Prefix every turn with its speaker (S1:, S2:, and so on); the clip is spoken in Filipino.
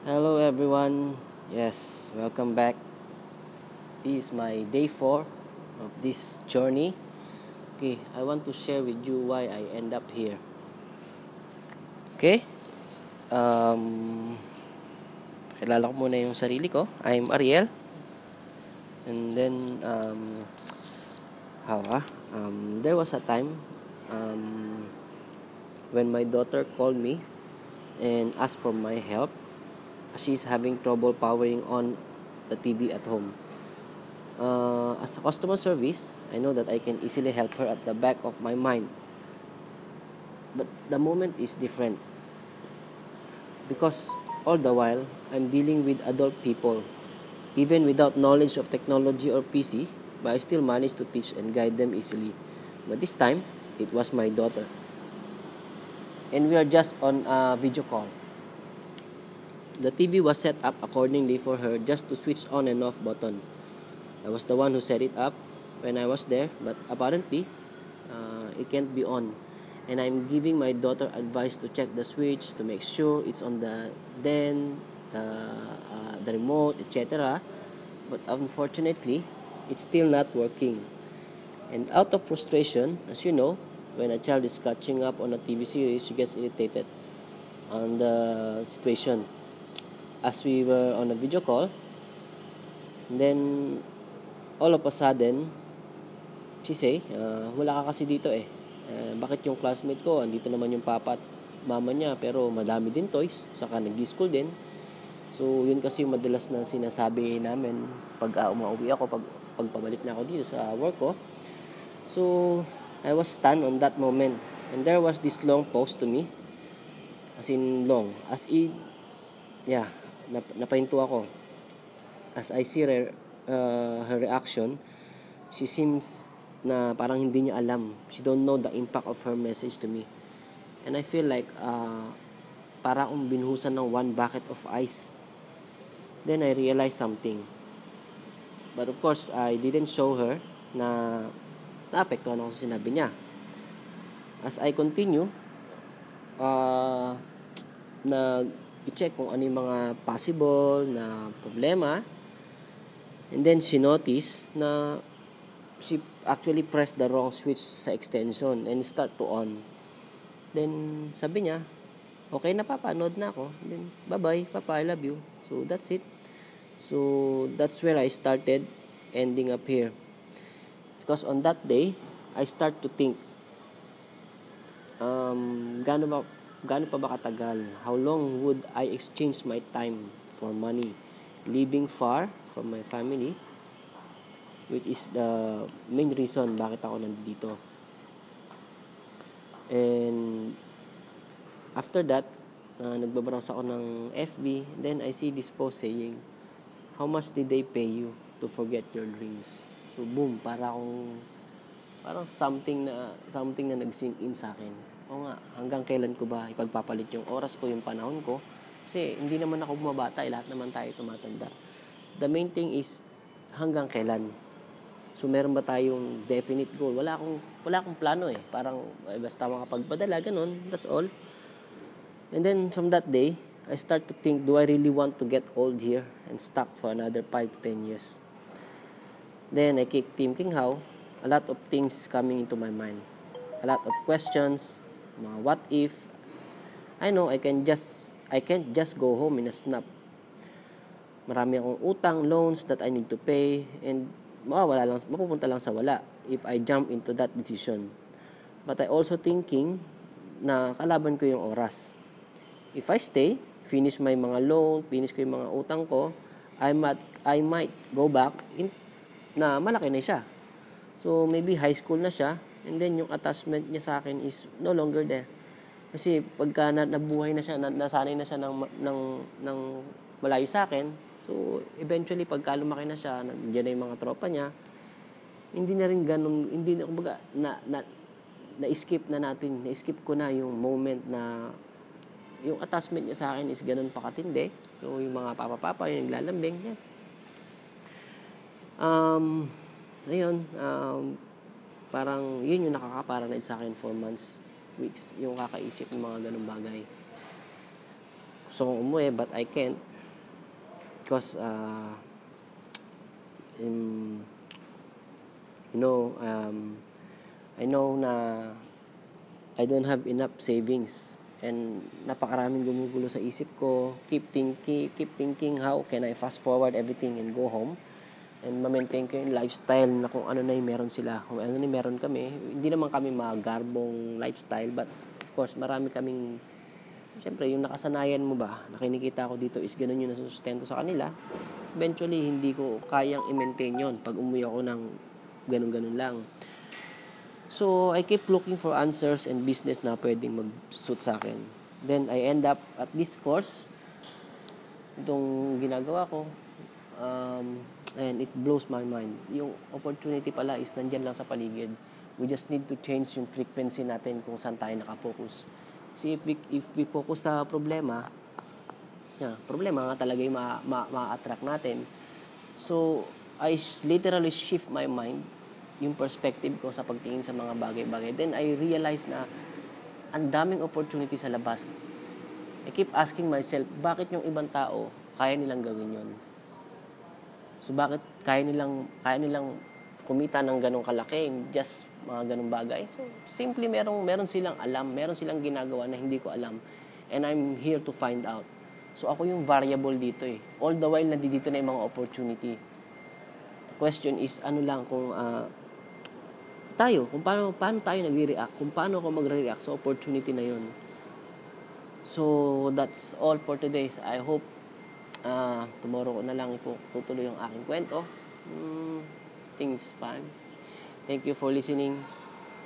S1: Hello everyone. Yes, welcome back. This is my day 4 of this journey. Okay, I want to share with you why I end up here. Okay? Um kilala ko muna yung sarili ko. I'm Ariel. And then um how ah? Um there was a time um when my daughter called me and asked for my help she's having trouble powering on the TV at home. Uh, as a customer service, I know that I can easily help her at the back of my mind. But the moment is different. Because all the while, I'm dealing with adult people. Even without knowledge of technology or PC, but I still manage to teach and guide them easily. But this time, it was my daughter. And we are just on a video call. The TV was set up accordingly for her just to switch on and off button. I was the one who set it up when I was there, but apparently uh, it can't be on. And I'm giving my daughter advice to check the switch to make sure it's on the then the uh, the remote, etc. But unfortunately, it's still not working. And out of frustration, as you know, when a child is catching up on a TV series, she gets irritated on the situation as we were on a video call. then, all of a sudden, she say, uh, wala ka kasi dito eh. Uh, bakit yung classmate ko, andito naman yung papa at mama niya, pero madami din toys, saka nag-school din. So, yun kasi yung madalas na sinasabi namin pag uh, umauwi ako, pag pagpabalik na ako dito sa work ko. So, I was stunned on that moment. And there was this long pause to me. As in long. As in, yeah, nap, napahinto ako. As I see her, uh, her reaction, she seems na parang hindi niya alam. She don't know the impact of her message to me. And I feel like uh, para akong binuhusan ng one bucket of ice. Then I realized something. But of course, I didn't show her na naapektuhan ako sa sinabi niya. As I continue, uh, na i-check kung ano yung mga possible na problema. And then she noticed na she actually pressed the wrong switch sa extension and start to on. Then sabi niya, okay na papa, na ako. Then bye-bye, papa, I love you. So that's it. So that's where I started ending up here. Because on that day, I start to think um, gaano ba gaano pa ba katagal? How long would I exchange my time for money? Living far from my family, which is the main reason bakit ako nandito. And after that, uh, nagbabrowse ako ng FB, then I see this post saying, How much did they pay you to forget your dreams? So boom, para akong parang something na something na nag-sink in sa akin. O nga, hanggang kailan ko ba ipagpapalit yung oras ko, yung panahon ko? Kasi hindi naman ako bumabata, eh, lahat naman tayo tumatanda. The main thing is hanggang kailan. So meron ba tayong definite goal? Wala akong wala akong plano eh. Parang eh, basta makapagpadala ganun, that's all. And then from that day, I start to think, do I really want to get old here and stuck for another 5 to 10 years? Then I keep thinking how a lot of things coming into my mind. A lot of questions, mga what if. I know I can just I can't just go home in a snap. Marami akong utang, loans that I need to pay and mawawala lang, mapupunta lang sa wala if I jump into that decision. But I also thinking na kalaban ko yung oras. If I stay, finish my mga loan, finish ko yung mga utang ko, I might, I might go back in, na malaki na siya. So, maybe high school na siya, and then yung attachment niya sa akin is no longer there. Kasi pagka na, nabuhay na siya, na, nasanay na siya ng, ng, ng malayo sa akin, so eventually pagka lumaki na siya, nandiyan na yung mga tropa niya, hindi na rin ganun, hindi na, kumbaga, na, na, na-skip na natin, na-skip ko na yung moment na yung attachment niya sa akin is ganun pa katindi. So, yung mga papa-papa, yung naglalambing niya. Um, ayun, um, parang yun yung nakakaparanoid sa akin for months, weeks, yung kakaisip ng mga ganung bagay. Gusto kong umuwi, but I can't. because uh, um, you know um, I know na I don't have enough savings and napakaraming gumugulo sa isip ko keep thinking keep thinking how can I fast forward everything and go home and ma-maintain ko yung lifestyle na kung ano na yung meron sila kung ano na yung meron kami hindi naman kami magarbong lifestyle but of course marami kaming Siyempre, yung nakasanayan mo ba, na kinikita ko dito is ganun yung nasusustento sa kanila, eventually, hindi ko kayang i-maintain yon pag umuwi ako ng ganun-ganun lang. So, I keep looking for answers and business na pwedeng mag-suit sa akin. Then, I end up at this course. Itong ginagawa ko. Um, and it blows my mind. Yung opportunity pala is nandyan lang sa paligid. We just need to change yung frequency natin kung saan tayo nakafocus. Kasi if we, if we focus sa problema, yeah, problema nga talaga yung ma, ma, ma-attract natin. So, I literally shift my mind, yung perspective ko sa pagtingin sa mga bagay-bagay. Then, I realize na ang daming opportunity sa labas. I keep asking myself, bakit yung ibang tao kaya nilang gawin yon? So, bakit kaya nilang, kaya nilang kumita ng ganong kalaki, just mga ganong bagay. So, simply merong, meron silang alam, meron silang ginagawa na hindi ko alam. And I'm here to find out. So, ako yung variable dito eh. All the while, nandito na yung mga opportunity. The question is, ano lang, kung uh, tayo, kung paano, paano tayo nagre-react, kung paano ako magre-react sa opportunity na yun. So, that's all for today. I hope uh, tomorrow ko na lang tutuloy yung aking kwento. Mm, things fine. Thank you for listening.